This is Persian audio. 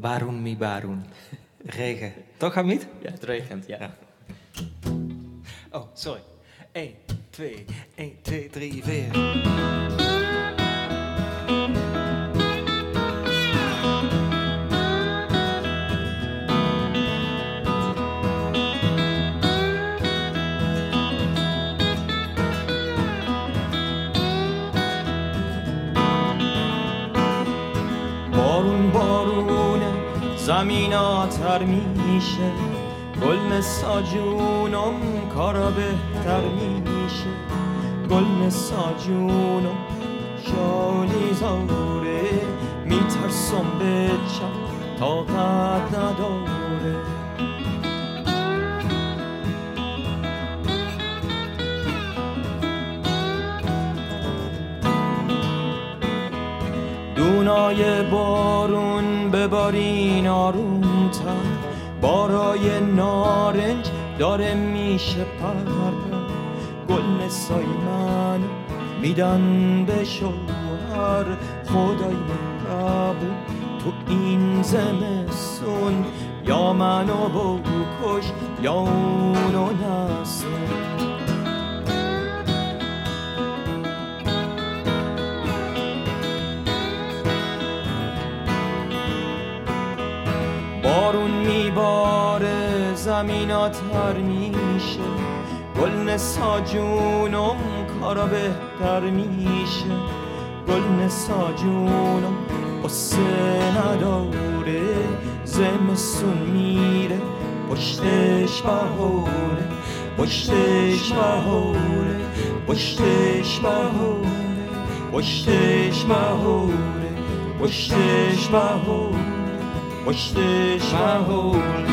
Baron mi baron. Regen. Toch, Hamid? Ja, het regent, ja. Ja. Oh, sorry. 1, 2, 1, 2, 3, 4. زمین آتر میشه. گل مساجونم کارا بهتر میشه. گل مساجونم شالی زاره میترسم بچم طاقت نداره. دونای بارون ببارین آرومتر. بارای نارنج داره میشه پر گل نسای من میدن به شوهر. خدای مهربون تو این زمستون. یا منو بکش یا اونو نسون. بارون میباره زمین آتر میشه. گل نسا جونم کارا بهتر میشه. گل نسا جونم قصه نداره زمستون میره. پشتش بهاره پشتش بهاره پشتش بهاره پشتش بهاره پشتش پشتش بهاره